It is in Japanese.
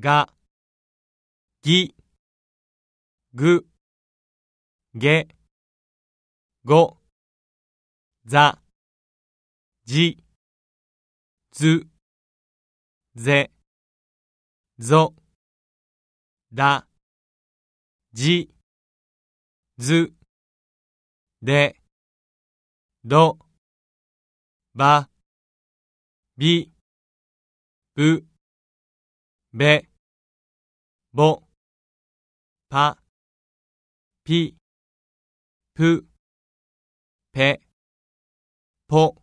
が、ぎ、ぐ、げ、ご、ざ、じ、ず、ぜ、ぞ、だ、じ、ず、で、ど、ば、び、ぶ、べ、ぼ、ぱ、ぴ、ぷ、ぺ、ぽ、